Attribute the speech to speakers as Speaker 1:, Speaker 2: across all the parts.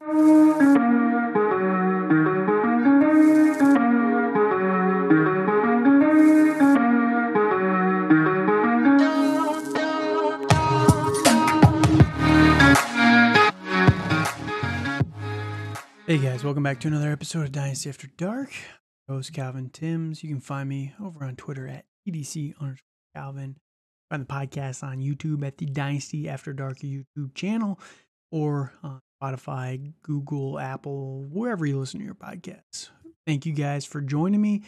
Speaker 1: Hey guys, welcome back to another episode of Dynasty After Dark. I'm Host Calvin Timms. You can find me over on Twitter at TDC underscore Calvin. Find the podcast on YouTube at the Dynasty After Dark YouTube channel or on Spotify, Google, Apple, wherever you listen to your podcasts. Thank you guys for joining me.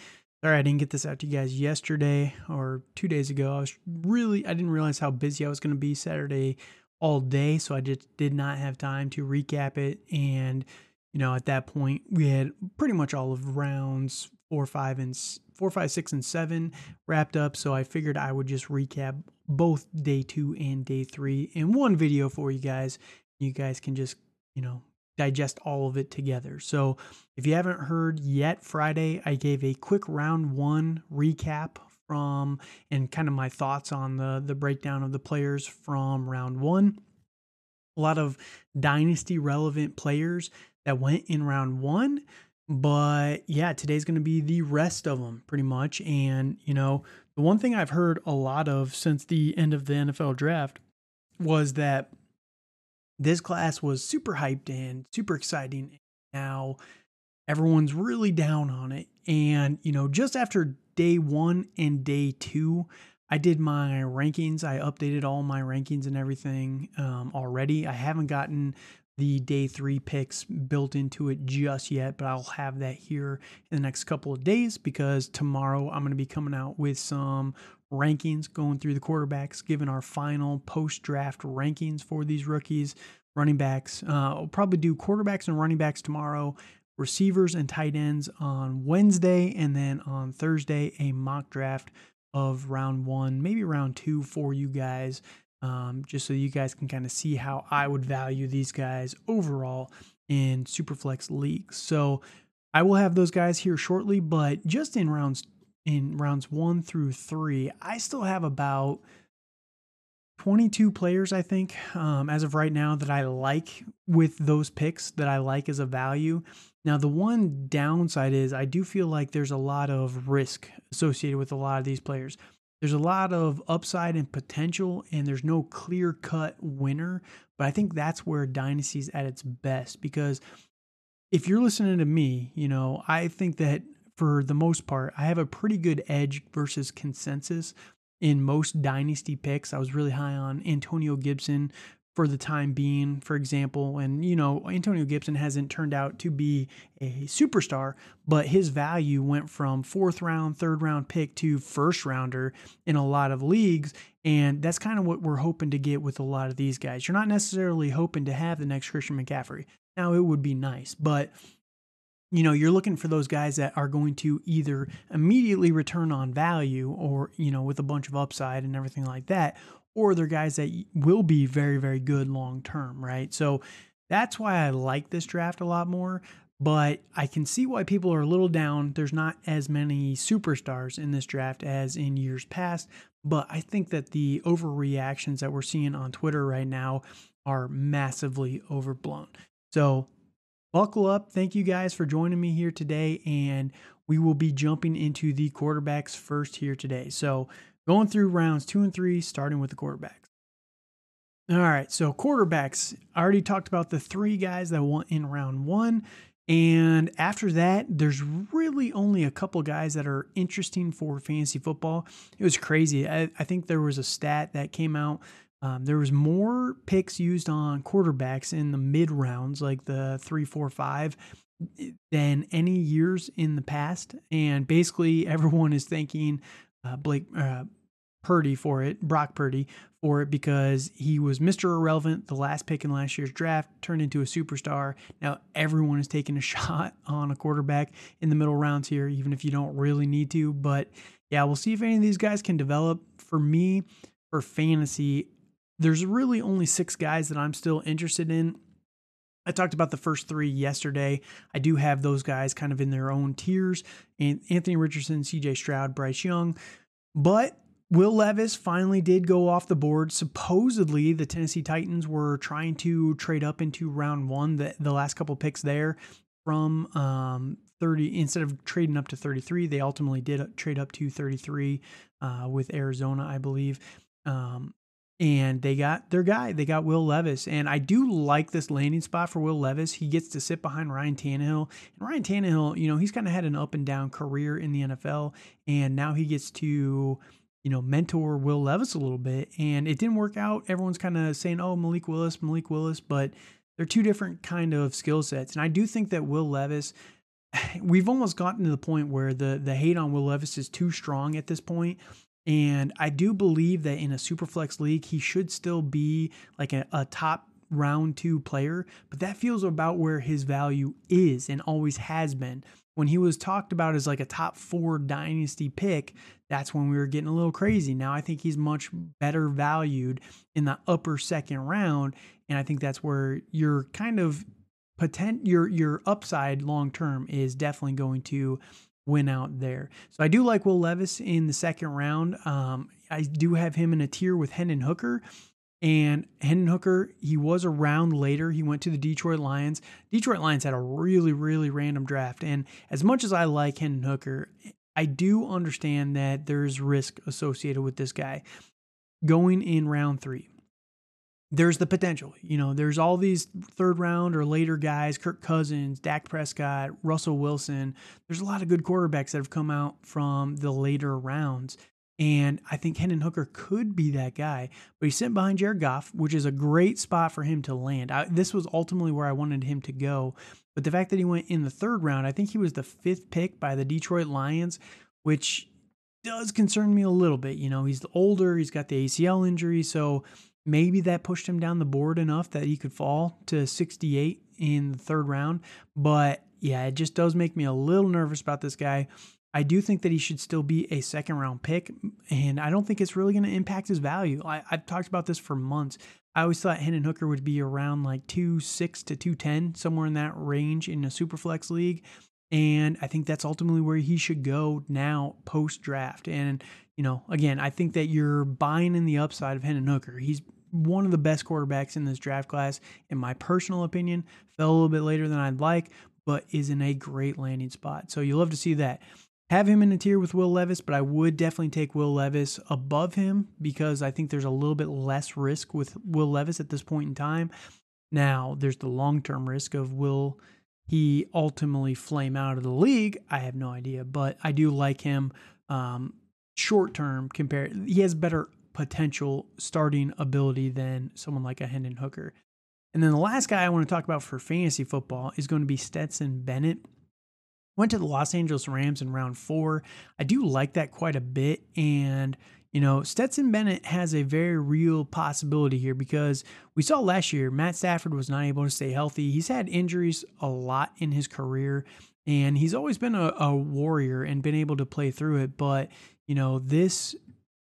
Speaker 1: Sorry I didn't get this out to you guys yesterday or two days ago. I was really I didn't realize how busy I was going to be Saturday all day, so I just did not have time to recap it and you know, at that point, we had pretty much all of rounds four, five, and four, five, six, and seven wrapped up. So I figured I would just recap both day two and day three in one video for you guys. You guys can just, you know, digest all of it together. So if you haven't heard yet, Friday, I gave a quick round one recap from and kind of my thoughts on the the breakdown of the players from round one. A lot of dynasty relevant players that went in round one. But yeah, today's going to be the rest of them pretty much. And, you know, the one thing I've heard a lot of since the end of the NFL draft was that this class was super hyped and super exciting. Now everyone's really down on it. And, you know, just after day one and day two, I did my rankings. I updated all my rankings and everything um, already. I haven't gotten the day three picks built into it just yet, but I'll have that here in the next couple of days because tomorrow I'm going to be coming out with some rankings going through the quarterbacks, giving our final post draft rankings for these rookies, running backs. Uh, I'll probably do quarterbacks and running backs tomorrow, receivers and tight ends on Wednesday, and then on Thursday, a mock draft of round one, maybe round two for you guys um, just so you guys can kind of see how I would value these guys overall in Superflex leagues. So I will have those guys here shortly, but just in rounds in rounds one through three, I still have about 22 players, I think, um, as of right now that I like with those picks that I like as a value. Now, the one downside is I do feel like there's a lot of risk associated with a lot of these players there's a lot of upside and potential, and there's no clear cut winner. But I think that's where Dynasty's at its best because if you're listening to me, you know, I think that for the most part, I have a pretty good edge versus consensus in most dynasty picks. I was really high on Antonio Gibson for the time being, for example. And, you know, Antonio Gibson hasn't turned out to be a superstar, but his value went from fourth round, third round pick to first rounder in a lot of leagues. And that's kind of what we're hoping to get with a lot of these guys. You're not necessarily hoping to have the next Christian McCaffrey. Now, it would be nice, but you know you're looking for those guys that are going to either immediately return on value or you know with a bunch of upside and everything like that or they're guys that will be very, very good long term, right? So that's why I like this draft a lot more. But I can see why people are a little down. There's not as many superstars in this draft as in years past. But I think that the overreactions that we're seeing on Twitter right now are massively overblown. So buckle up. Thank you guys for joining me here today. And we will be jumping into the quarterbacks first here today. So Going through rounds two and three, starting with the quarterbacks. All right, so quarterbacks. I already talked about the three guys that went in round one. And after that, there's really only a couple guys that are interesting for fantasy football. It was crazy. I, I think there was a stat that came out. Um, there was more picks used on quarterbacks in the mid rounds, like the three, four, five, than any years in the past. And basically, everyone is thinking uh, Blake uh, Purdy for it, Brock Purdy for it, because he was Mr. Irrelevant, the last pick in last year's draft, turned into a superstar. Now everyone is taking a shot on a quarterback in the middle rounds here, even if you don't really need to. But yeah, we'll see if any of these guys can develop. For me, for fantasy, there's really only six guys that I'm still interested in. I talked about the first three yesterday. I do have those guys kind of in their own tiers. And Anthony Richardson, CJ Stroud, Bryce Young. But Will Levis finally did go off the board. Supposedly, the Tennessee Titans were trying to trade up into round one. The, the last couple picks there from um, 30, instead of trading up to 33, they ultimately did trade up to 33 uh, with Arizona, I believe. Um, and they got their guy. They got Will Levis. And I do like this landing spot for Will Levis. He gets to sit behind Ryan Tannehill. And Ryan Tannehill, you know, he's kind of had an up and down career in the NFL. And now he gets to you know, mentor Will Levis a little bit. And it didn't work out. Everyone's kind of saying, oh, Malik Willis, Malik Willis, but they're two different kind of skill sets. And I do think that Will Levis, we've almost gotten to the point where the the hate on Will Levis is too strong at this point. And I do believe that in a super flex league, he should still be like a, a top round two player, but that feels about where his value is and always has been when he was talked about as like a top four dynasty pick, that's when we were getting a little crazy. Now I think he's much better valued in the upper second round. And I think that's where your kind of potent your your upside long term is definitely going to win out there. So I do like Will Levis in the second round. Um, I do have him in a tier with Hendon Hooker. And Hendon Hooker, he was around later. He went to the Detroit Lions. Detroit Lions had a really, really random draft. And as much as I like Hendon Hooker, I do understand that there's risk associated with this guy going in round three. There's the potential. You know, there's all these third round or later guys Kirk Cousins, Dak Prescott, Russell Wilson. There's a lot of good quarterbacks that have come out from the later rounds. And I think Hendon Hooker could be that guy, but he's sitting behind Jared Goff, which is a great spot for him to land. I, this was ultimately where I wanted him to go. But the fact that he went in the third round, I think he was the fifth pick by the Detroit Lions, which does concern me a little bit. You know, he's older, he's got the ACL injury, so maybe that pushed him down the board enough that he could fall to 68 in the third round. But yeah, it just does make me a little nervous about this guy. I do think that he should still be a second round pick, and I don't think it's really going to impact his value. I, have talked about this for months. I always thought Hendon Hooker would be around like two six to two ten, somewhere in that range in a super flex league, and I think that's ultimately where he should go now post draft. And you know, again, I think that you're buying in the upside of Hendon Hooker. He's one of the best quarterbacks in this draft class, in my personal opinion. Fell a little bit later than I'd like, but is in a great landing spot. So you'll love to see that have him in a tier with Will Levis, but I would definitely take Will Levis above him because I think there's a little bit less risk with Will Levis at this point in time. Now, there's the long term risk of will he ultimately flame out of the league? I have no idea, but I do like him um, short term compared. He has better potential starting ability than someone like a Hendon Hooker. And then the last guy I want to talk about for fantasy football is going to be Stetson Bennett. Went to the Los Angeles Rams in round four. I do like that quite a bit. And, you know, Stetson Bennett has a very real possibility here because we saw last year Matt Stafford was not able to stay healthy. He's had injuries a lot in his career, and he's always been a, a warrior and been able to play through it. But, you know, this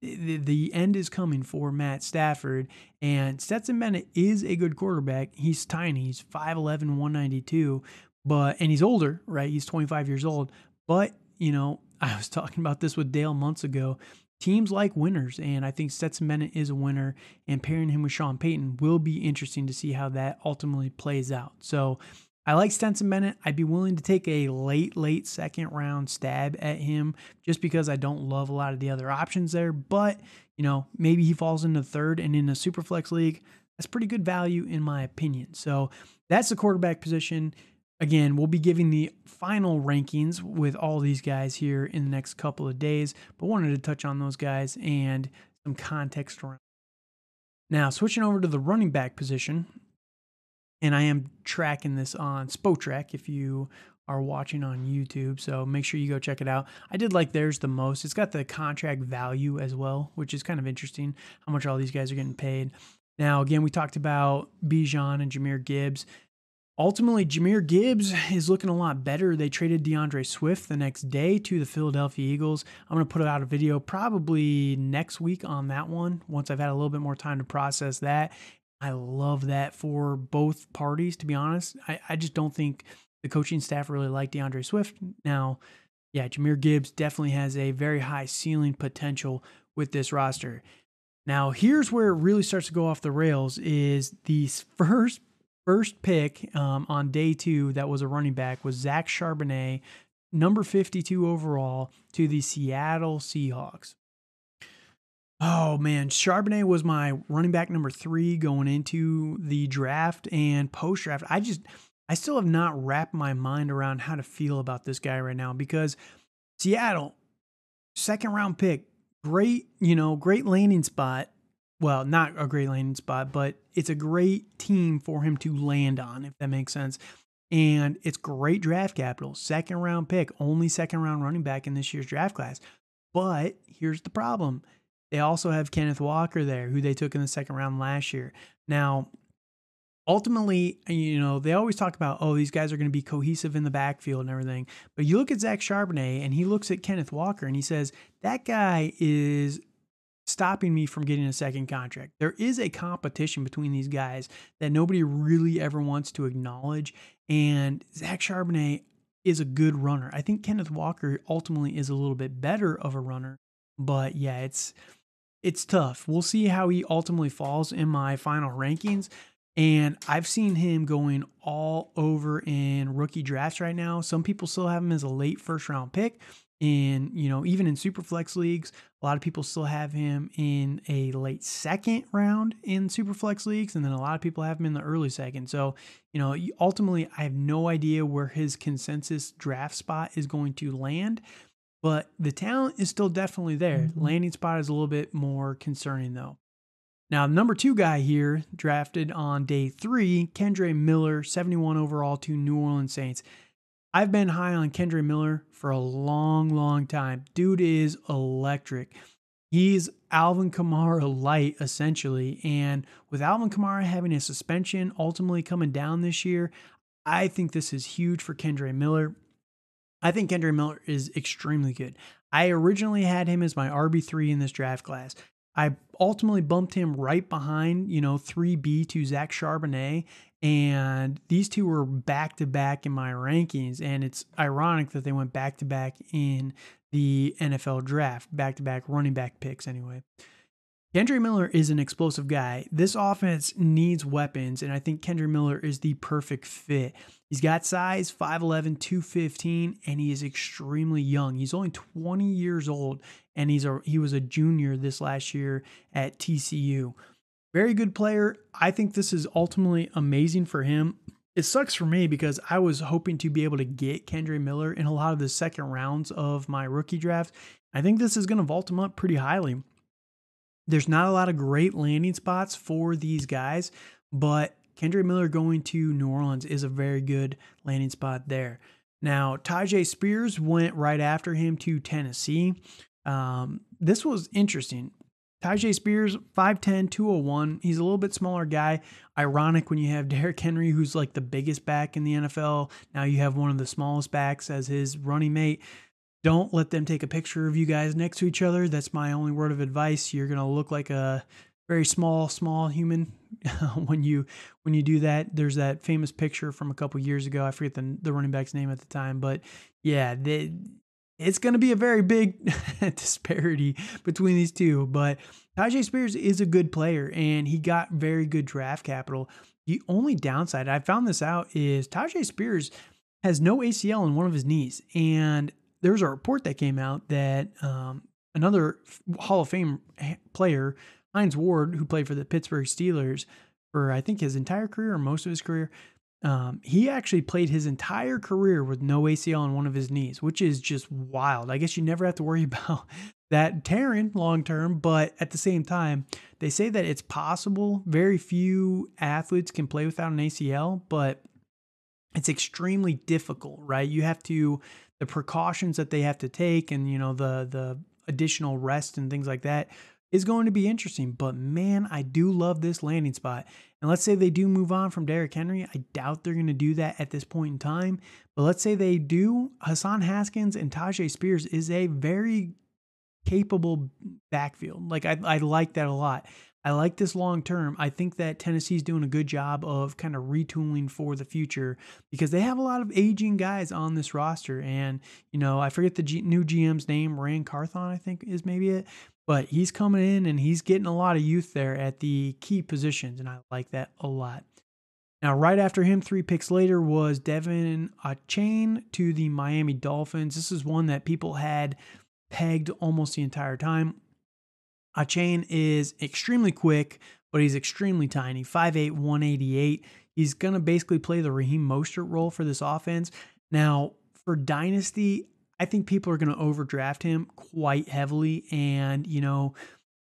Speaker 1: the, end is coming for Matt Stafford. And Stetson Bennett is a good quarterback. He's tiny. He's 5'11, 192, but and he's older, right? He's 25 years old. But, you know, I was talking about this with Dale months ago. Teams like winners, and I think Stetson Bennett is a winner, and pairing him with Sean Payton will be interesting to see how that ultimately plays out. So I like Stetson Bennett. I'd be willing to take a late, late second round stab at him just because I don't love a lot of the other options there. But, you know, maybe he falls into third and in a super flex league. That's pretty good value in my opinion. So that's the quarterback position. Again, we'll be giving the final rankings with all these guys here in the next couple of days, but wanted to touch on those guys and some context around. Now, switching over to the running back position, and I am tracking this on Spotrac if you are watching on YouTube, so make sure you go check it out. I did like theirs the most. It's got the contract value as well, which is kind of interesting how much all these guys are getting paid. Now, again, we talked about Bijan and Jahmyr Gibbs. Ultimately, Jahmyr Gibbs is looking a lot better. They traded D'Andre Swift the next day to the Philadelphia Eagles. I'm going to put out a video probably next week on that one once I've had a little bit more time to process that. I love that for both parties, to be honest. I, I just don't think the coaching staff really like D'Andre Swift. Now, yeah, Jahmyr Gibbs definitely has a very high ceiling potential with this roster. Now, here's where it really starts to go off the rails is the first first pick um, on day two that was a running back was Zach Charbonnet, number 52 overall to the Seattle Seahawks. Oh man, Charbonnet was my running back number three going into the draft and post draft. I just, I still have not wrapped my mind around how to feel about this guy right now because Seattle, second round pick, great, you know, great landing spot. Well, not a great landing spot, but it's a great team for him to land on, if that makes sense. And it's great draft capital, second round pick, only second round running back in this year's draft class. But here's the problem they also have Kenneth Walker there, who they took in the second round last year. Now, ultimately, uh, you know, they always talk about, oh, these guys are going to be cohesive in the backfield and everything. But you look at Zach Charbonnet and he looks at Kenneth Walker and he says, that guy is stopping me from getting a second contract. There is a competition between these guys that nobody really ever wants to acknowledge. And Zach Charbonnet is a good runner. I think Kenneth Walker ultimately is a little bit better of a runner. But yeah, it's it's tough. We'll see how he ultimately falls in my final rankings. And I've seen him going all over in rookie drafts right now. Some people still have him as a late first round pick. And, you know, even in super flex leagues, a lot of people still have him in a late second round in super flex leagues. And then a lot of people have him in the early second. So, you know, ultimately, I have no idea where his consensus draft spot is going to land but the talent is still definitely there. Mm-hmm. Landing spot is a little bit more concerning though. Now, number two guy here, drafted on day three, Kendre Miller, 71 overall to New Orleans Saints. I've been high on Kendre Miller for a long, long time. Dude is electric. He's Alvin Kamara light, essentially. And with Alvin Kamara having a suspension ultimately coming down this year, I think this is huge for Kendre Miller. I think Kendre Miller is extremely good. I originally had him as my RB3 in this draft class. I ultimately bumped him right behind, you know, 3B to Zach Charbonnet. And these two were back to back in my rankings. And it's ironic that they went back to back in the NFL draft, back to back running back picks, anyway. Kendre Miller is an explosive guy. This offense needs weapons, and I think Kendre Miller is the perfect fit. He's got size 5'11, 215, and he is extremely young. He's only 20 years old, and he's a he was a junior this last year at TCU. Very good player. I think this is ultimately amazing for him. It sucks for me because I was hoping to be able to get Kendre Miller in a lot of the second rounds of my rookie draft. I think this is going to vault him up pretty highly. There's not a lot of great landing spots for these guys, but Kendre Miller going to New Orleans is a very good landing spot there. Now, Tyjae Spears went right after him to Tennessee. Um, this was interesting. Tyjae Spears, 5'10, 201. He's a little bit smaller guy. Ironic when you have Derrick Henry, who's like the biggest back in the NFL. Now you have one of the smallest backs as his running mate. Don't let them take a picture of you guys next to each other. That's my only word of advice. You're going to look like a very small, small human when you when you do that. There's that famous picture from a couple years ago. I forget the the running back's name at the time, but yeah, they, it's going to be a very big disparity between these two. But Tyjae Spears is a good player, and he got very good draft capital. The only downside I found this out is Tyjae Spears has no ACL in one of his knees, and there was a report that came out that um, another Hall of Fame player, Hines Ward, who played for the Pittsburgh Steelers for I think his entire career or most of his career, um, he actually played his entire career with no ACL on one of his knees, which is just wild. I guess you never have to worry about that tearing long term, but at the same time, they say that it's possible. Very few athletes can play without an ACL, but it's extremely difficult, right? You have to the precautions that they have to take and you know the the additional rest and things like that is going to be interesting. But man, I do love this landing spot. And let's say they do move on from Derrick Henry. I doubt they're going to do that at this point in time. But let's say they do. Hassan Haskins and Tyjae Spears is a very capable backfield. Like I, I like that a lot. I like this long term. I think that Tennessee's doing a good job of kind of retooling for the future because they have a lot of aging guys on this roster. And, you know, I forget the G- new GM's name, Ran Carthon, I think is maybe it. But he's coming in and he's getting a lot of youth there at the key positions. And I like that a lot. Now, right after him, three picks later, was De'Von Achane to the Miami Dolphins. This is one that people had pegged almost the entire time. Achane is extremely quick, but he's extremely tiny 5'8, 188. He's going to basically play the Raheem Mostert role for this offense. Now, for Dynasty, I think people are going to overdraft him quite heavily. And, you know,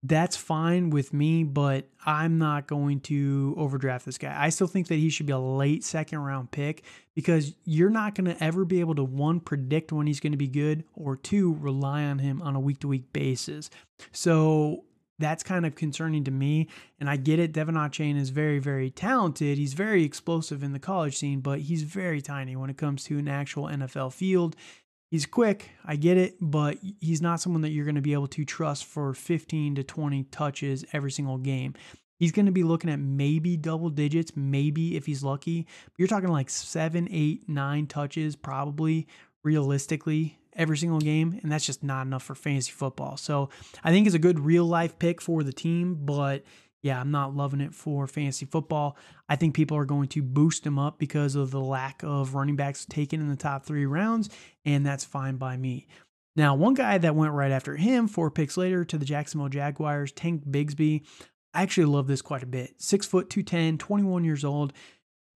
Speaker 1: that's fine with me, but I'm not going to overdraft this guy. I still think that he should be a late second round pick because you're not going to ever be able to one predict when he's going to be good or two rely on him on a week to week basis. So that's kind of concerning to me. And I get it. De'Von Achane is very, very talented. He's very explosive in the college scene, but he's very tiny when it comes to an actual NFL field. He's quick, I get it, but he's not someone that you're going to be able to trust for 15 to 20 touches every single game. He's going to be looking at maybe double digits, maybe if he's lucky. You're talking like seven, eight, nine touches, probably realistically every single game, and that's just not enough for fantasy football. So I think it's a good real life pick for the team, but yeah, I'm not loving it for fantasy football. I think people are going to boost him up because of the lack of running backs taken in the top three rounds, and that's fine by me. Now, one guy that went right after him, four picks later, to the Jacksonville Jaguars, Tank Bigsby. I actually love this quite a bit. Six foot, 210, 21 years old.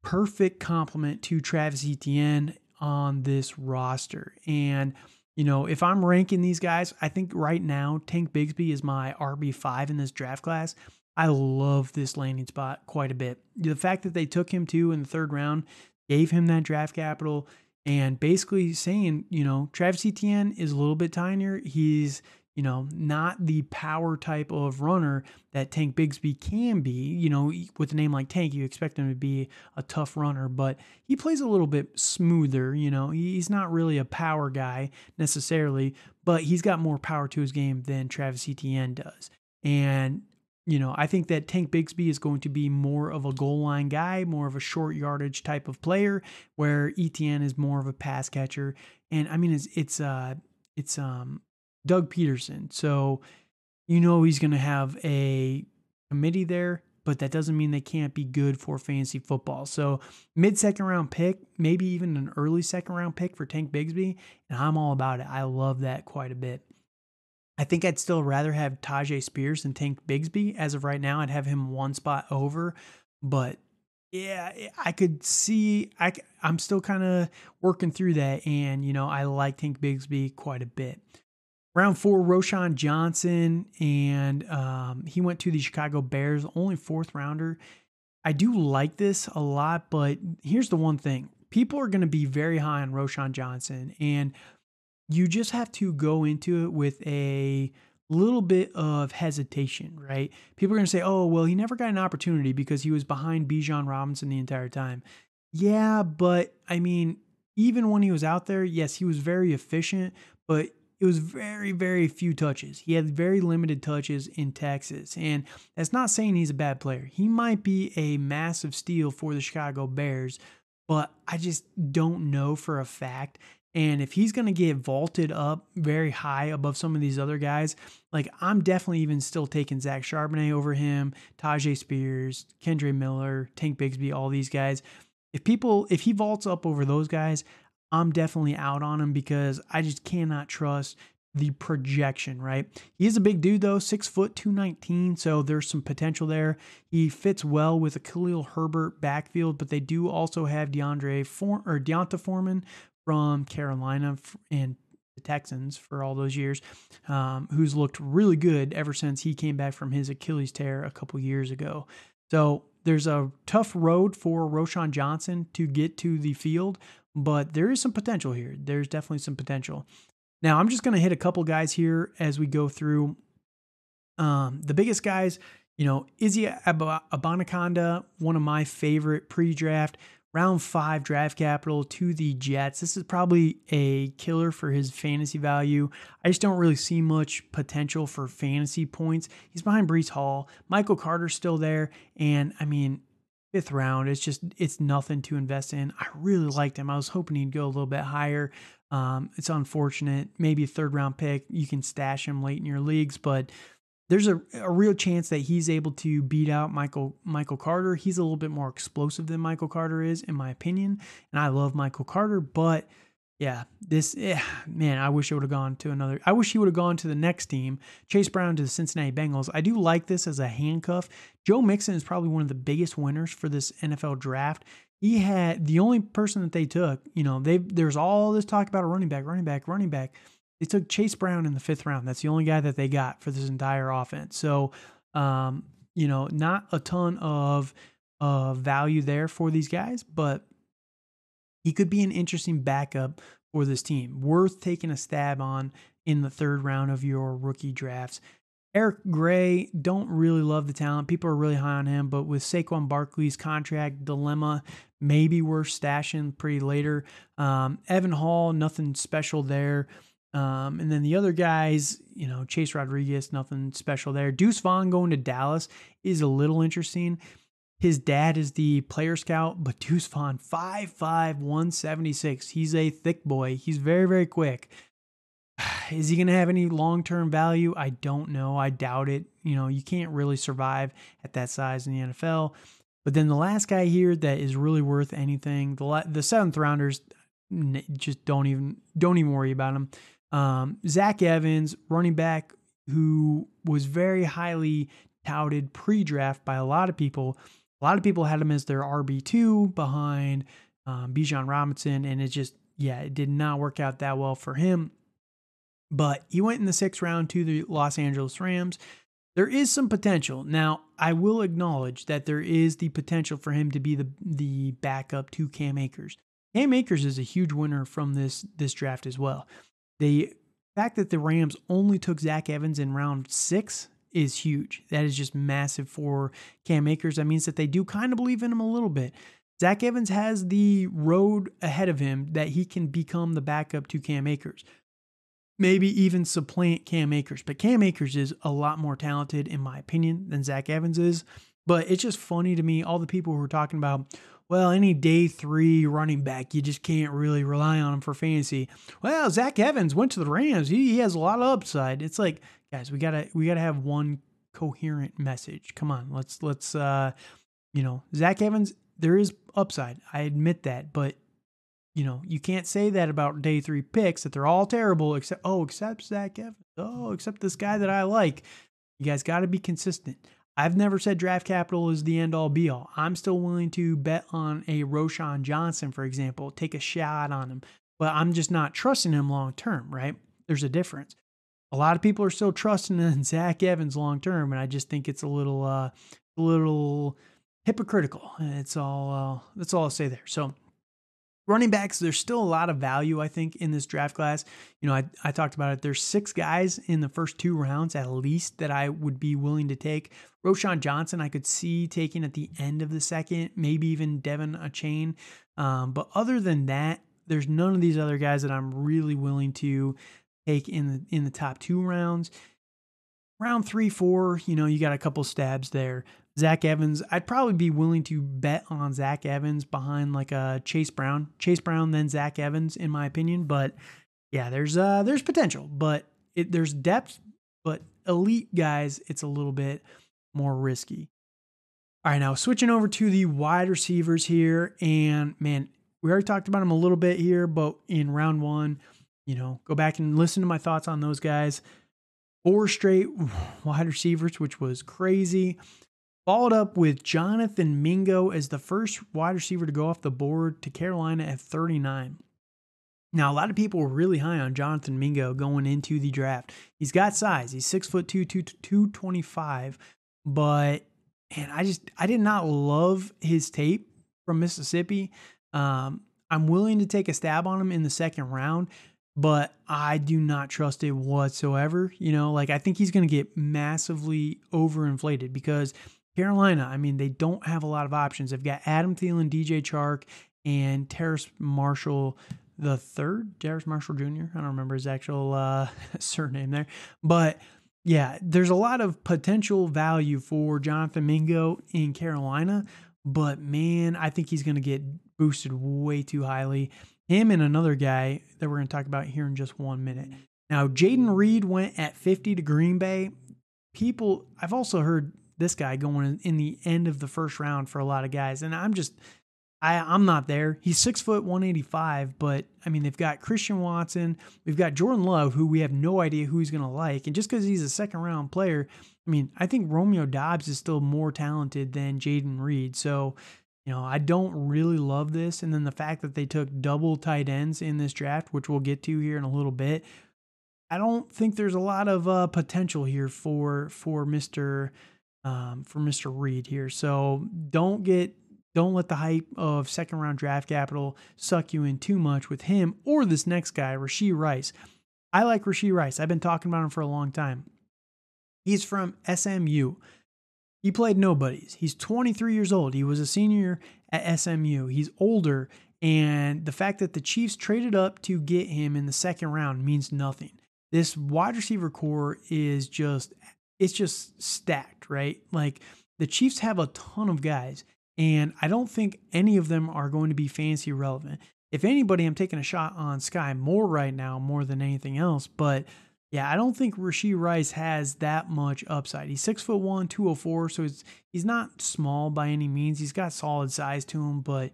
Speaker 1: Perfect complement to Travis Etienne on this roster. And, you know, if I'm ranking these guys, I think right now Tank Bigsby is my RB5 in this draft class. I love this landing spot quite a bit. The fact that they took him too in the third round gave him that draft capital and basically saying, you know, Travis Etienne is a little bit tinier. He's, you know, not the power type of runner that Tank Bigsby can be. You know, with a name like Tank, you expect him to be a tough runner, but he plays a little bit smoother. You know, he's not really a power guy necessarily, but he's got more power to his game than Travis Etienne does. And you know, I think that Tank Bigsby is going to be more of a goal line guy, more of a short yardage type of player, where Etienne is more of a pass catcher. And I mean, it's it's uh it's um Doug Pederson, so you know he's going to have a committee there, but that doesn't mean they can't be good for fantasy football. So mid second round pick, maybe even an early second round pick for Tank Bigsby, and I'm all about it. I love that quite a bit. I think I'd still rather have Tyjae Spears than Tank Bigsby. As of right now, I'd have him one spot over. But yeah, I could see, I, I'm still kind of working through that. And, you know, I like Tank Bigsby quite a bit. Round four, Roschon Johnson, and um, he went to the Chicago Bears, only fourth rounder. I do like this a lot, but here's the one thing people are going to be very high on Roschon Johnson. And you just have to go into it with a little bit of hesitation, right? People are going to say, oh, well, he never got an opportunity because he was behind Bijan Robinson the entire time. Yeah, but I mean, even when he was out there, yes, he was very efficient, but it was very, very few touches. He had very limited touches in Texas. And that's not saying he's a bad player. He might be a massive steal for the Chicago Bears, but I just don't know for a fact and if he's going to get vaulted up very high above some of these other guys, like I'm definitely even still taking Zach Charbonnet over him, Tyjae Spears, Kendre Miller, Tank Bigsby, all these guys. If people, if he vaults up over those guys, I'm definitely out on him because I just cannot trust the projection, right? He is a big dude though, six foot, 219. So there's some potential there. He fits well with a Khalil Herbert backfield, but they do also have DeAndre For- or D'Onta Foreman, from Carolina and the Texans for all those years, um, who's looked really good ever since he came back from his Achilles tear a couple years ago. So there's a tough road for Roschon Johnson to get to the field, but there is some potential here. There's definitely some potential. Now, I'm just going to hit a couple guys here as we go through. Um, the biggest guys, you know, Izzy Ab- Abanikanda, one of my favorite pre draft round five draft capital to the Jets. This is probably a killer for his fantasy value. I just don't really see much potential for fantasy points. He's behind Breece Hall. Michael Carter's still there. And I mean, fifth round, it's just, it's nothing to invest in. I really liked him. I was hoping he'd go a little bit higher. Um, it's unfortunate. Maybe a third round pick. You can stash him late in your leagues, but there's a, a real chance that he's able to beat out Michael Michael Carter. He's a little bit more explosive than Michael Carter is, in my opinion. And I love Michael Carter, but yeah, this yeah, man, I wish it would have gone to another. I wish he would have gone to the next team, Chase Brown to the Cincinnati Bengals. I do like this as a handcuff. Joe Mixon is probably one of the biggest winners for this NFL draft. He had the only person that they took. You know, they there's all this talk about a running back, running back, running back. They took Chase Brown in the fifth round. That's the only guy that they got for this entire offense. So, um, you know, not a ton of uh, value there for these guys, but he could be an interesting backup for this team. Worth taking a stab on in the third round of your rookie drafts. Eric Gray, don't really love the talent. People are really high on him, but with Saquon Barkley's contract dilemma, maybe we're stashing pretty later. Um, Evan Hull, nothing special there. Um, and then the other guys, you know, Chase Rodriguez, nothing special there. Deuce Vaughn going to Dallas is a little interesting. His dad is the player scout, but Deuce Vaughn, 5'5, 176. He's a thick boy. He's very, very quick. Is he going to have any long term value? I don't know. I doubt it. You know, you can't really survive at that size in the NFL. But then the last guy here that is really worth anything, the the seventh rounders, just don't even don't even worry about him. Um, Zach Evans, running back who was very highly touted pre draft by a lot of people. A lot of people had him as their RB2 behind um, Bijan Robinson, and it just, yeah, it did not work out that well for him. But he went in the sixth round to the Los Angeles Rams. There is some potential. Now, I will acknowledge that there is the potential for him to be the the backup to Cam Akers. Cam Akers is a huge winner from this this draft as well. The fact that the Rams only took Zach Evans in round six is huge. That is just massive for Cam Akers. That means that they do kind of believe in him a little bit. Zach Evans has the road ahead of him that he can become the backup to Cam Akers. Maybe even supplant Cam Akers. But Cam Akers is a lot more talented, in my opinion, than Zach Evans is. But it's just funny to me, all the people who are talking about, well, any day three running back, you just can't really rely on him for fantasy. Well, Zach Evans went to the Rams. He, he has a lot of upside. It's like, guys, we gotta we gotta have one coherent message. Come on, let's let's uh you know, Zach Evans, there is upside. I admit that, but you know, you can't say that about day three picks that they're all terrible except oh, except Zach Evans. Oh, except this guy that I like. You guys got to be consistent. I've never said draft capital is the end all be all. I'm still willing to bet on a Roschon Johnson, for example, take a shot on him, but I'm just not trusting him long term, right? There's a difference. A lot of people are still trusting in Zach Evans long term, and I just think it's a little, uh, a little hypocritical. It's all, uh, that's all I'll say there. So running backs, there's still a lot of value, I think, in this draft class. You know, I, I talked about it. There's six guys in the first two rounds at least that I would be willing to take. Roschon Johnson, I could see taking at the end of the second, maybe even De'Von Achane. Um, but other than that, there's none of these other guys that I'm really willing to take in the in the top two rounds. Round three, four, you know, you got a couple stabs there. Zach Evans, I'd probably be willing to bet on Zach Evans behind like a Chase Brown, Chase Brown, then Zach Evans, in my opinion. But yeah, there's uh there's potential, but it, there's depth. But elite guys, it's a little bit more risky. All right, now switching over to the wide receivers here, and man, we already talked about them a little bit here, but in round one, you know, go back and listen to my thoughts on those guys. Four straight wide receivers, which was crazy. Followed up with Jonathan Mingo as the first wide receiver to go off the board to Carolina at 39. Now, a lot of people were really high on Jonathan Mingo going into the draft. He's got size. He's six foot two, two, 225. But, and I just, I did not love his tape from Mississippi. Um, I'm willing to take a stab on him in the second round, but I do not trust it whatsoever. You know, like I think he's going to get massively overinflated because Carolina, I mean, they don't have a lot of options. They've got Adam Thielen, DJ Chark, and Terrace Marshall the third, Terrace Marshall Jr. I don't remember his actual uh, surname there, but yeah, there's a lot of potential value for Jonathan Mingo in Carolina, but man, I think he's going to get boosted way too highly. Him and another guy that we're going to talk about here in just one minute. Now, Jayden Reed went at 50 to Green Bay. People, I've also heard this guy going in the end of the first round for a lot of guys, and I'm just I, I'm not there. He's six foot 185, but I mean, they've got Christian Watson. We've got Jordan Love, who we have no idea who he's going to like. And just because he's a second round player, I mean, I think Romeo Doubs is still more talented than Jayden Reed. So, you know, I don't really love this. And then the fact that they took double tight ends in this draft, which we'll get to here in a little bit, I don't think there's a lot of uh, potential here for for Mr. Um, for Mr. Reed here. So don't get don't let the hype of second round draft capital suck you in too much with him or this next guy, Rashee Rice. I like Rashee Rice. I've been talking about him for a long time. He's from SMU. He played nobodies. He's 23 years old. He was a senior at SMU. He's older, and the fact that the Chiefs traded up to get him in the second round means nothing. This wide receiver core is just it's just stacked, right? Like the Chiefs have a ton of guys and I don't think any of them are going to be fancy relevant. If anybody, I'm taking a shot on Sky Moore right now more than anything else. But yeah, I don't think Rashee Rice has that much upside. He's six foot one, 204, so he's he's not small by any means. He's got solid size to him, but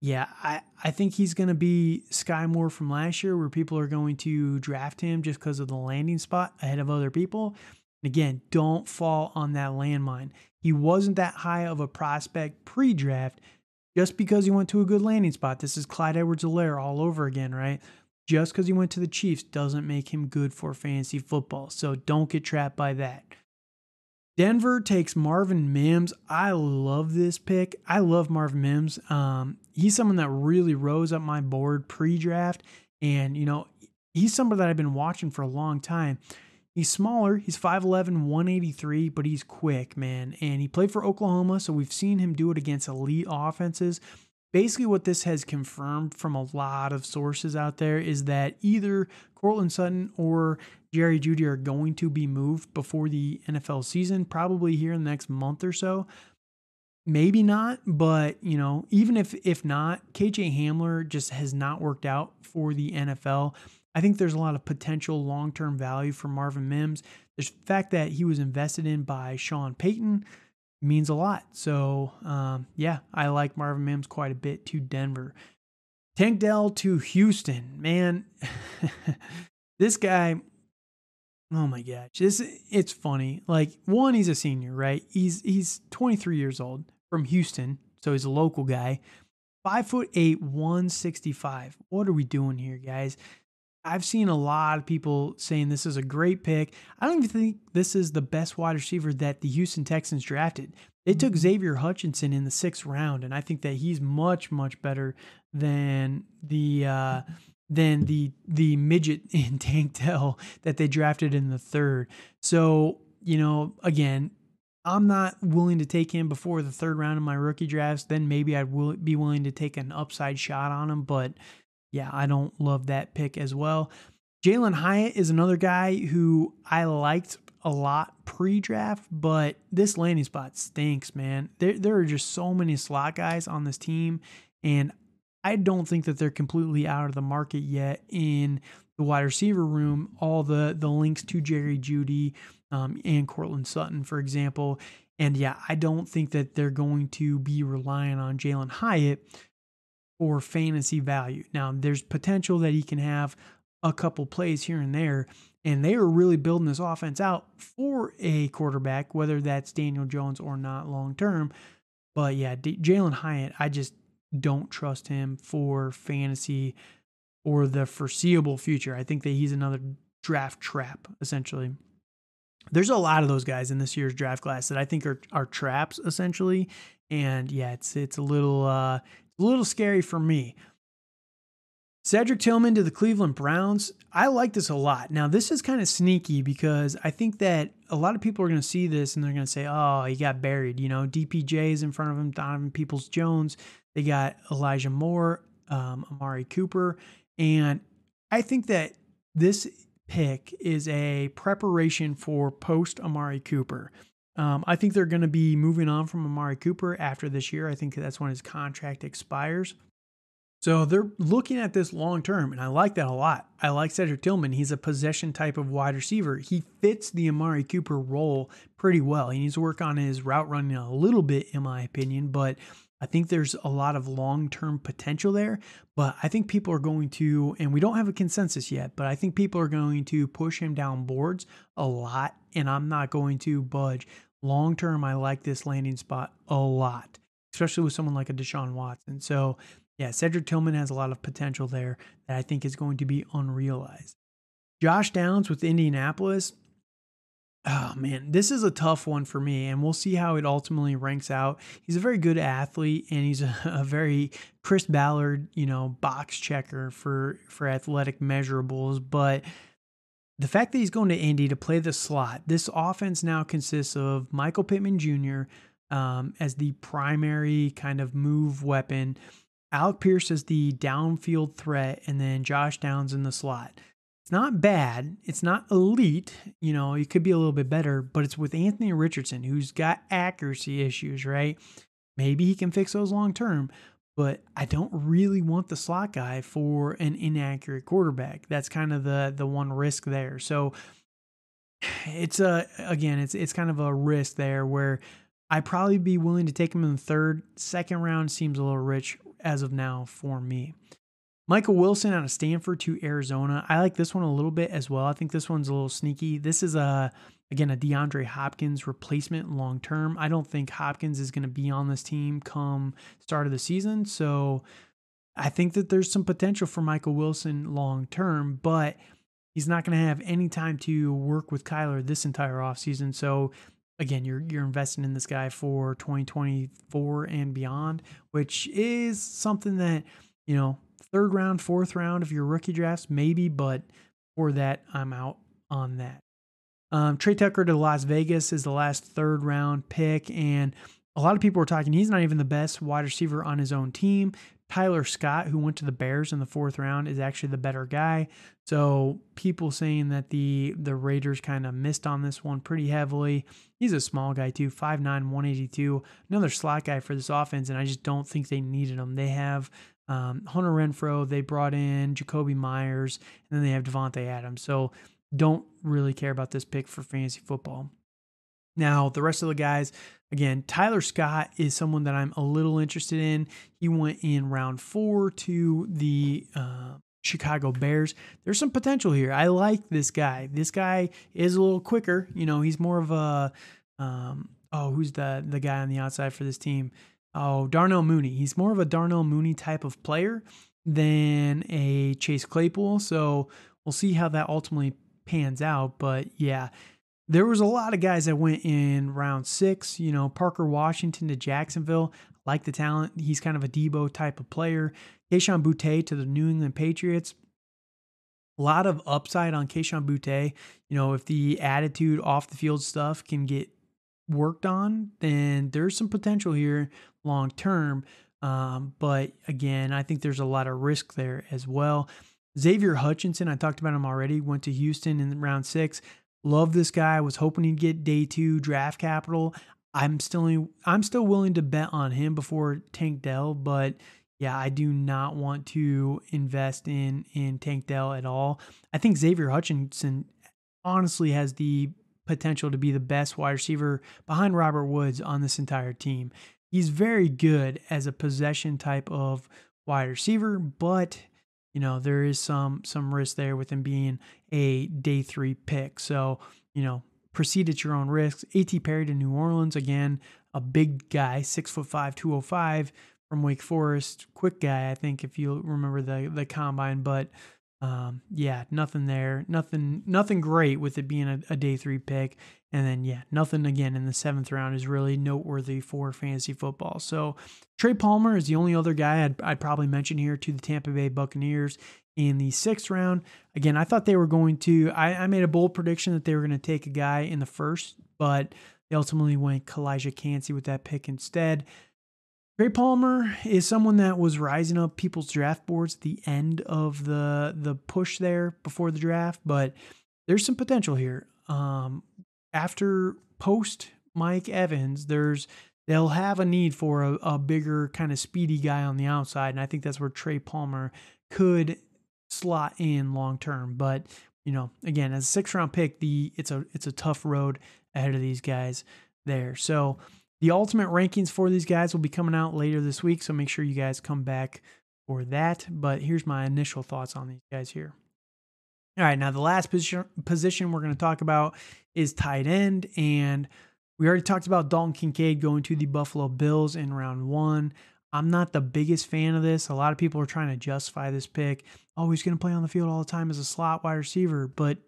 Speaker 1: yeah, I, I think he's going to be Sky Moore from last year, where people are going to draft him just because of the landing spot ahead of other people. Again, don't fall on that landmine. He wasn't that high of a prospect pre draft just because he went to a good landing spot. This is Clyde Edwards Helaire all over again, right? Just because he went to the Chiefs doesn't make him good for fantasy football. So don't get trapped by that. Denver takes Marvin Mims. I love this pick. I love Marvin Mims. Um, he's someone that really rose up my board pre draft. And, you know, he's somebody that I've been watching for a long time. He's smaller. He's 5'11, 183, but he's quick, man. And he played for Oklahoma, so we've seen him do it against elite offenses. Basically, what this has confirmed from a lot of sources out there is that either Courtland Sutton or Jerry Jeudy are going to be moved before the NFL season, probably here in the next month or so. Maybe not, but you know, even if if not, KJ Hamler just has not worked out for the NFL. I think there's a lot of potential long term value for Marvin Mims. The fact that he was invested in by Sean Payton means a lot. So, um, yeah, I like Marvin Mims quite a bit to Denver. Tank Dell to Houston. Man, this guy, oh my gosh, this it's funny. Like, one, he's a senior, right? He's he's 23 years old from Houston, so he's a local guy. Five foot eight, 165. What are we doing here, guys? I've seen a lot of people saying this is a great pick. I don't even think this is the best wide receiver that the Houston Texans drafted. They took mm-hmm. Xavier Hutchinson in the sixth round, and I think that he's much, much better than the uh, than the the midget in Tank Dell that they drafted in the third. So you know, again, I'm not willing to take him before the third round of my rookie drafts. Then maybe I'd will, be willing to take an upside shot on him, but yeah, I don't love that pick as well. Jalin Hyatt is another guy who I liked a lot pre-draft, but this landing spot stinks, man. There, there are just so many slot guys on this team, and I don't think that they're completely out of the market yet in the wide receiver room. All the the links to Jerry Jeudy um, and Courtland Sutton, for example, and yeah, I don't think that they're going to be relying on Jalin Hyatt for fantasy value. Now, there's potential that he can have a couple plays here and there, and they are really building this offense out for a quarterback, whether that's Daniel Jones or not long term. But yeah, D- Jalin Hyatt, I just don't trust him for fantasy or the foreseeable future. I think that he's another draft trap, essentially. There's a lot of those guys in this year's draft class that I think are are traps, essentially. And yeah, it's it's a little uh, a little scary for me. Cedric Tillman to the Cleveland Browns. I like this a lot. Now, this is kind of sneaky because I think that a lot of people are going to see this and they're going to say, oh, he got buried. You know, DPJ is in front of him, Donovan Peoples Jones. They got Elijah Moore, um, Amari Cooper. And I think that this pick is a preparation for post Amari Cooper. Um, I think they're going to be moving on from Amari Cooper after this year. I think that's when his contract expires. So they're looking at this long term, and I like that a lot. I like Cedric Tillman. He's a possession type of wide receiver. He fits the Amari Cooper role pretty well. He needs to work on his route running a little bit, in my opinion, but I think there's a lot of long term potential there. But I think people are going to, and we don't have a consensus yet, but I think people are going to push him down boards a lot, and I'm not going to budge. Long term, I like this landing spot a lot, especially with someone like a Deshaun Watson. So yeah, Cedric Tillman has a lot of potential there that I think is going to be unrealized. Josh Downs with Indianapolis. Oh man, this is a tough one for me, and we'll see how it ultimately ranks out. He's a very good athlete, and he's a, a very Chris Ballard, you know, box checker for for athletic measurables. But the fact that he's going to Indy to play the slot, this offense now consists of Michael Pittman Jr. Um, as the primary kind of move weapon. Alec Pierce is the downfield threat, and then Josh Downs in the slot. It's not bad. It's not elite. You know, it could be a little bit better, but it's with Anthony Richardson, who's got accuracy issues, right? Maybe he can fix those long term, but I don't really want the slot guy for an inaccurate quarterback. That's kind of the the one risk there. So it's a again, it's it's kind of a risk there where I'd probably be willing to take him in the third. Second round seems a little rich as of now for me. Michael Wilson out of Stanford to Arizona. I like this one a little bit as well. I think this one's a little sneaky. This is a again a DeAndre Hopkins replacement long term. I don't think Hopkins is going to be on this team come start of the season. So I think that there's some potential for Michael Wilson long term, but he's not going to have any time to work with Kyler this entire offseason. So again, you're you're investing in this guy for 2024 and beyond, which is something that, you know, third round, fourth round of your rookie drafts, maybe, but for that, I'm out on that. Um, Tre Tucker to Las Vegas is the last third round pick, and a lot of people are talking he's not even the best wide receiver on his own team. Tyler Scott, who went to the Bears in the fourth round, is actually the better guy. So people saying that the the Raiders kind of missed on this one pretty heavily. He's a small guy too, 5'9", 182. Another slot guy for this offense, and I just don't think they needed him. They have um, Hunter Renfrow, they brought in Jakobi Meyers, and then they have Davante Adams. So don't really care about this pick for fantasy football. Now, the rest of the guys, again, Tyler Scott is someone that I'm a little interested in. He went in round four to the uh, Chicago Bears. There's some potential here. I like this guy. This guy is a little quicker. You know, he's more of a um, oh, who's the the guy on the outside for this team? Oh, Darnell Mooney. He's more of a Darnell Mooney type of player than a Chase Claypool. So we'll see how that ultimately pans out. But yeah, there was a lot of guys that went in round six. You know, Parker Washington to Jacksonville. Like the talent. He's kind of a Deebo type of player. Kayshon Boutte to the New England Patriots. A lot of upside on Kayshon Boutte. You know, if the attitude off the field stuff can get worked on, then there's some potential here long term. Um, but again, I think there's a lot of risk there as well. Xavier Hutchinson, I talked about him already, went to Houston in round six. Love this guy. I was hoping he'd get day two draft capital. I'm still I'm still willing to bet on him before Tank Dell, but yeah, I do not want to invest in in Tank Dell at all. I think Xavier Hutchinson honestly has the potential to be the best wide receiver behind Robert Woods on this entire team. He's very good as a possession type of wide receiver, but you know there is some some risk there with him being a day three pick. So you know proceed at your own risks. A.T. Perry to New Orleans again, a big guy, six foot five, two oh five from Wake Forest, quick guy. I think if you remember the the combine, but Um, yeah, nothing there, nothing, nothing great with it being a, a, day three pick, and then yeah, nothing again in the seventh round is really noteworthy for fantasy football. So Trey Palmer is the only other guy I'd, I'd probably mention here to the Tampa Bay Buccaneers in the sixth round. Again, I thought they were going to. I, I made a bold prediction that they were going to take a guy in the first, but they ultimately went Calijah Kancey with that pick instead. Trey Palmer is someone that was rising up people's draft boards at the end of the the push there before the draft, but there's some potential here. Um, after post Mike Evans, there's they'll have a need for a, a bigger kind of speedy guy on the outside, and I think that's where Trey Palmer could slot in long term. But you know, again, as a six round pick, the it's a it's a tough road ahead of these guys there. So the ultimate rankings for these guys will be coming out later this week, so make sure you guys come back for that. But here's my initial thoughts on these guys here. All right, now the last position position we're going to talk about is tight end, and we already talked about Dalton Kincaid going to the Buffalo Bills in round one. I'm not the biggest fan of this. A lot of people are trying to justify this pick. Oh, he's going to play on the field all the time as a slot wide receiver, but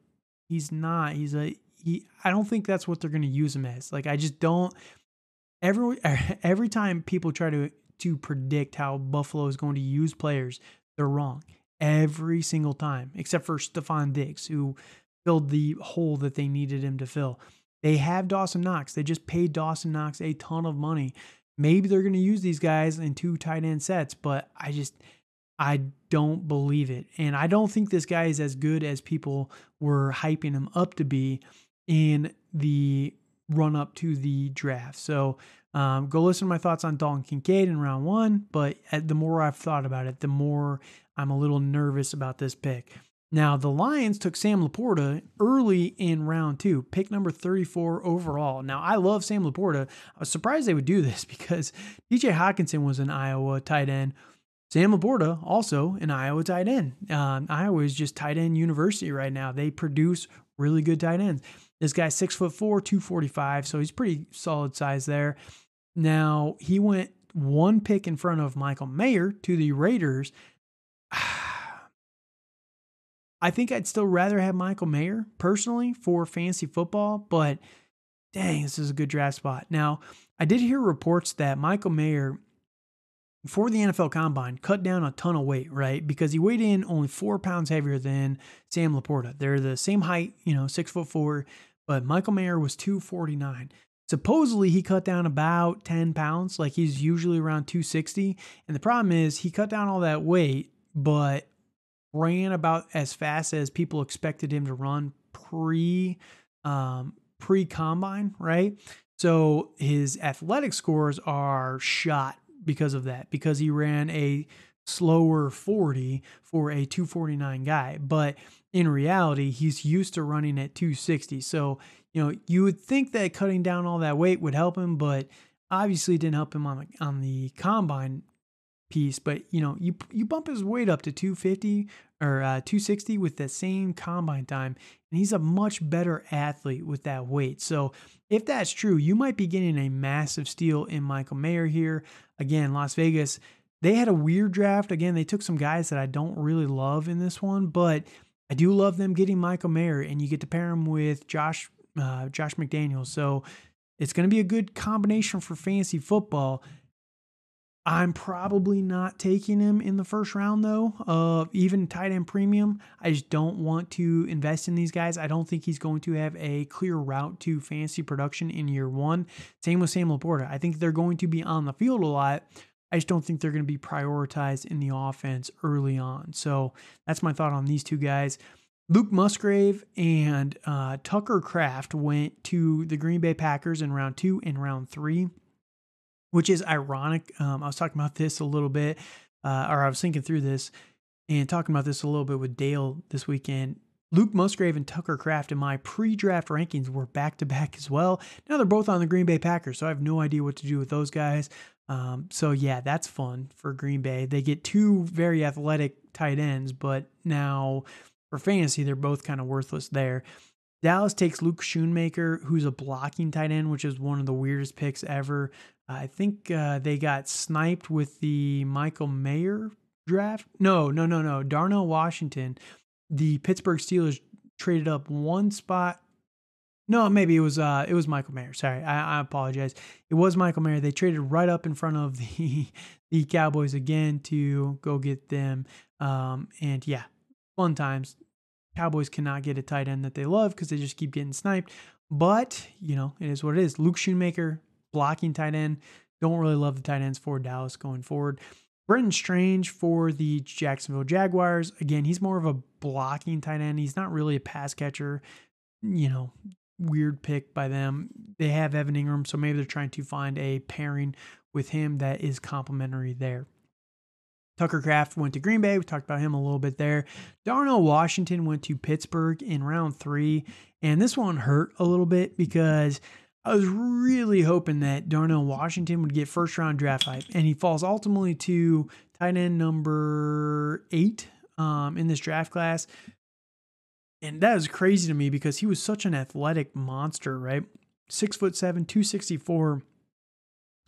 Speaker 1: he's not. He's a he. I don't think that's what they're going to use him as. Like I just don't every every time people try to to predict how Buffalo is going to use players, they're wrong every single time, except for Stefon Diggs, who filled the hole that they needed him to fill. They have Dawson Knox. They just paid Dawson Knox a ton of money. Maybe they're going to use these guys in two tight end sets, but I just I don't believe it. And I don't think this guy is as good as people were hyping him up to be in the run up to the draft. So um, go listen to my thoughts on Dalton Kincaid in round one. But the more I've thought about it, the more I'm a little nervous about this pick. Now, the Lions took Sam LaPorta early in round two, pick number 34 overall. Now, I love Sam LaPorta. I was surprised they would do this because DJ Hockenson was an Iowa tight end. Sam LaPorta, also an Iowa tight end. Um, Iowa is just tight end university right now. They produce really good tight ends. This guy's six foot four, 245, so he's pretty solid size there. Now, he went one pick in front of Michael Mayer to the Raiders. I think I'd still rather have Michael Mayer personally for fantasy football, but dang, this is a good draft spot. Now, I did hear reports that Michael Mayer for the NFL Combine, cut down a ton of weight, right? Because he weighed in only four pounds heavier than Sam LaPorta. They're the same height, you know, six foot four, but Michael Mayer was 249. Supposedly, he cut down about 10 pounds, like he's usually around 260. And the problem is, he cut down all that weight, but ran about as fast as people expected him to run pre um, pre combine, right? So his athletic scores are shot because of that, because he ran a slower 40 for a 249 guy. But in reality, he's used to running at 260. So, you know, you would think that cutting down all that weight would help him, but obviously didn't help him on the on the combine piece. But you know, you you bump his weight up to 250 or uh, 260 with the same combine time, and he's a much better athlete with that weight. So if that's true, you might be getting a massive steal in Michael Mayer here. Again, Las Vegas, they had a weird draft. Again, they took some guys that I don't really love in this one, but I do love them getting Michael Mayer, and you get to pair him with Josh uh, Josh McDaniel. So it's going to be a good combination for fantasy football. I'm probably not taking him in the first round though, uh, even tight end premium. I just don't want to invest in these guys. I don't think he's going to have a clear route to fantasy production in year one. Same with Sam LaPorta. I think they're going to be on the field a lot. I just don't think they're going to be prioritized in the offense early on. So that's my thought on these two guys. Luke Musgrave and uh, Tucker Kraft went to the Green Bay Packers in round two and round three which is ironic. Um, I was talking about this a little bit, uh, or I was thinking through this and talking about this a little bit with Dale this weekend. Luke Musgrave and Tucker Kraft in my pre-draft rankings were back to back as well. Now they're both on the Green Bay Packers, so I have no idea what to do with those guys. Um, so yeah, that's fun for Green Bay. They get two very athletic tight ends, but now for fantasy, they're both kind of worthless there. Dallas takes Luke Schoonmaker, who's a blocking tight end, which is one of the weirdest picks ever. I think uh, they got sniped with the Michael Mayer draft. No, no, no, no. Darnell Washington, the Pittsburgh Steelers traded up one spot. No, maybe it was uh it was Michael Mayer. Sorry, I, I apologize. It was Michael Mayer. They traded right up in front of the the Cowboys again to go get them. Um and yeah, fun times. Cowboys cannot get a tight end that they love because they just keep getting sniped. But you know it is what it is. Luke Schoonmaker blocking tight end. Don't really love the tight ends for Dallas going forward. Brenton Strange for the Jacksonville Jaguars. Again, he's more of a blocking tight end. He's not really a pass catcher. You know, weird pick by them. They have Evan Engram, so maybe they're trying to find a pairing with him that is complementary there. Tucker Kraft went to Green Bay. We talked about him a little bit there. Darnell Washington went to Pittsburgh in round three. And this one hurt a little bit because I was really hoping that Darnell Washington would get first round draft hype, and he falls ultimately to tight end number eight um, in this draft class. And that is crazy to me because he was such an athletic monster, right? Six foot seven, 264.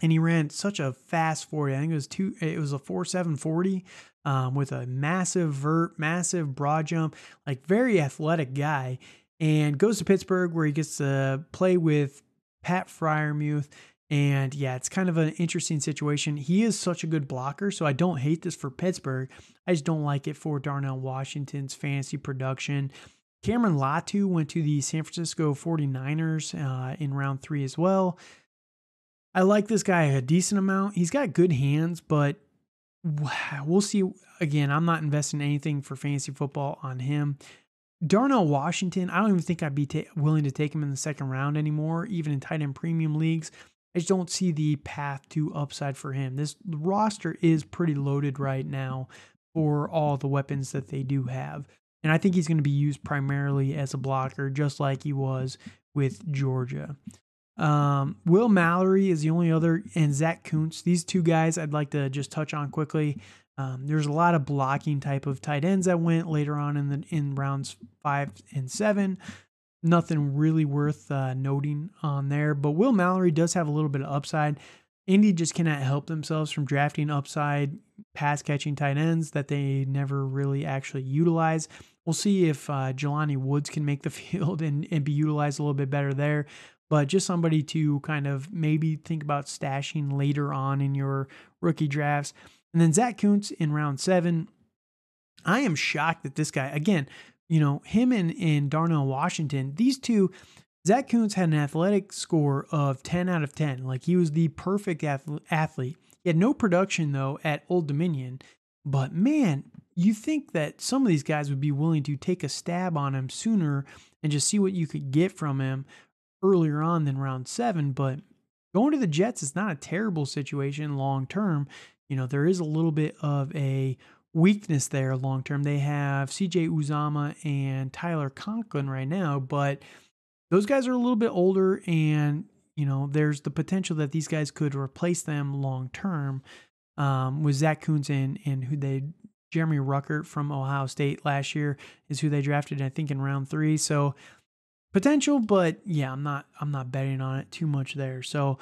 Speaker 1: And he ran such a fast 40. I think it was two, it was a four seven forty um, with a massive vert, massive broad jump, like very athletic guy. And goes to Pittsburgh where he gets to play with Pat Freiermuth. And yeah, it's kind of an interesting situation. He is such a good blocker, so I don't hate this for Pittsburgh. I just don't like it for Darnell Washington's fantasy production. Cameron Latu went to the San Francisco 49ers uh, in round three as well. I like this guy a decent amount. He's got good hands, but we'll see. Again, I'm not investing anything for fantasy football on him. Darnell Washington, I don't even think I'd be ta- willing to take him in the second round anymore, even in tight end premium leagues. I just don't see the path to upside for him. This roster is pretty loaded right now for all the weapons that they do have. And I think he's going to be used primarily as a blocker, just like he was with Georgia. Um, Will Mallory is the only other, and Zach Kuntz. These two guys I'd like to just touch on quickly. Um, there's a lot of blocking type of tight ends that went later on in the in rounds five and seven. Nothing really worth uh, noting on there, but Will Mallory does have a little bit of upside. Indy just cannot help themselves from drafting upside pass catching tight ends that they never really actually utilize. We'll see if uh, Jelani Woods can make the field and, and be utilized a little bit better there. But just somebody to kind of maybe think about stashing later on in your rookie drafts. And then Zach Kuntz in round seven. I am shocked that this guy, again, you know, him and, and Darnell Washington, these two, Zach Kuntz had an athletic score of 10 out of 10. Like he was the perfect athlete. He had no production, though, at Old Dominion. But man, you think that some of these guys would be willing to take a stab on him sooner and just see what you could get from him earlier on than round seven. But going to the Jets is not a terrible situation long term you know, there is a little bit of a weakness there long term. They have CJ Uzomah and Tyler Conklin right now, but those guys are a little bit older and you know, there's the potential that these guys could replace them long term um, with Zach Kuntz and, and who they Jeremy Ruckert from Ohio State last year is who they drafted, I think, in round three. So potential, but yeah, I'm not I'm not betting on it too much there. So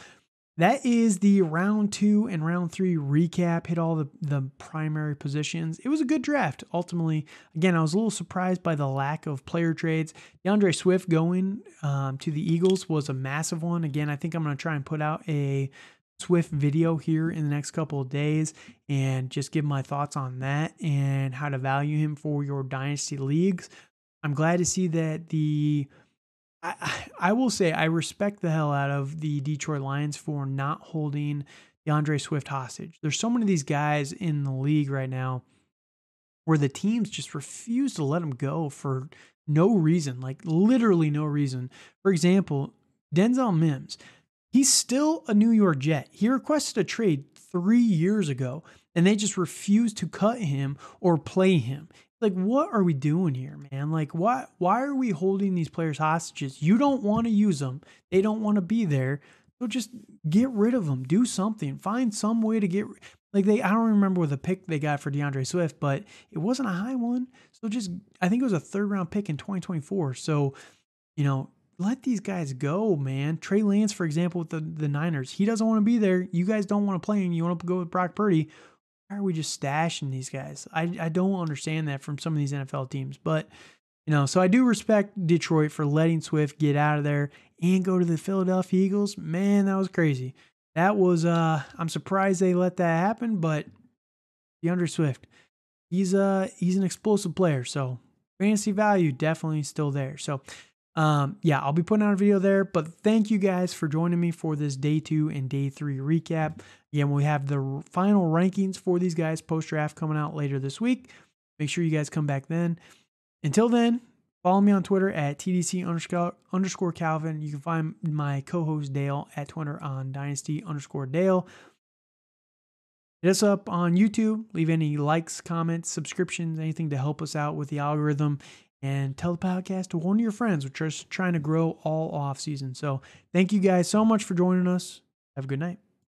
Speaker 1: that is the round two and round three recap. Hit all the, the primary positions. It was a good draft. Ultimately, again, I was a little surprised by the lack of player trades. D'Andre Swift going um, to the Eagles was a massive one. Again, I think I'm going to try and put out a Swift video here in the next couple of days and just give my thoughts on that and how to value him for your dynasty leagues. I'm glad to see that the I, will say I respect the hell out of the Detroit Lions for not holding D'Andre Swift hostage. There's so many of these guys in the league right now where the teams just refuse to let him go for no reason, like literally no reason. For example, Denzel Mims, he's still a New York Jet. He requested a trade three years ago, and they just refused to cut him or play him like what are we doing here man? Like why why are we holding these players hostages? You don't want to use them they don't want to be there. So just get rid of them do something. Find some way to get like they i don't remember what the pick they got for D'Andre Swift but it wasn't a high one. So just i think it was a third round pick in 2024 so you know let these guys go man. Trey lance for example with the, the niners he doesn't want to be there. You guys don't want to play him. You want to go with brock purdy why are we just stashing these guys? I, I don't understand that from some of these NFL teams. But, you know, so I do respect Detroit for letting Swift get out of there and go to the Philadelphia Eagles. Man, that was crazy. That was, uh, I'm surprised they let that happen, but D'Andre Swift, he's, uh, he's an explosive player. So fantasy value definitely still there. So, um, yeah, I'll be putting out a video there, but thank you guys for joining me for this day two and day three recap. Again, we have the final rankings for these guys post draft coming out later this week. Make sure you guys come back then. Until then, follow me on Twitter at TDC underscore, underscore Calvin. You can find my co host Dale at Twitter on Dynasty underscore Dale. Hit us up on YouTube. Leave any likes, comments, subscriptions, anything to help us out with the algorithm and tell the podcast to one of your friends. We're just trying to grow all off season. So thank you guys so much for joining us. Have a good night.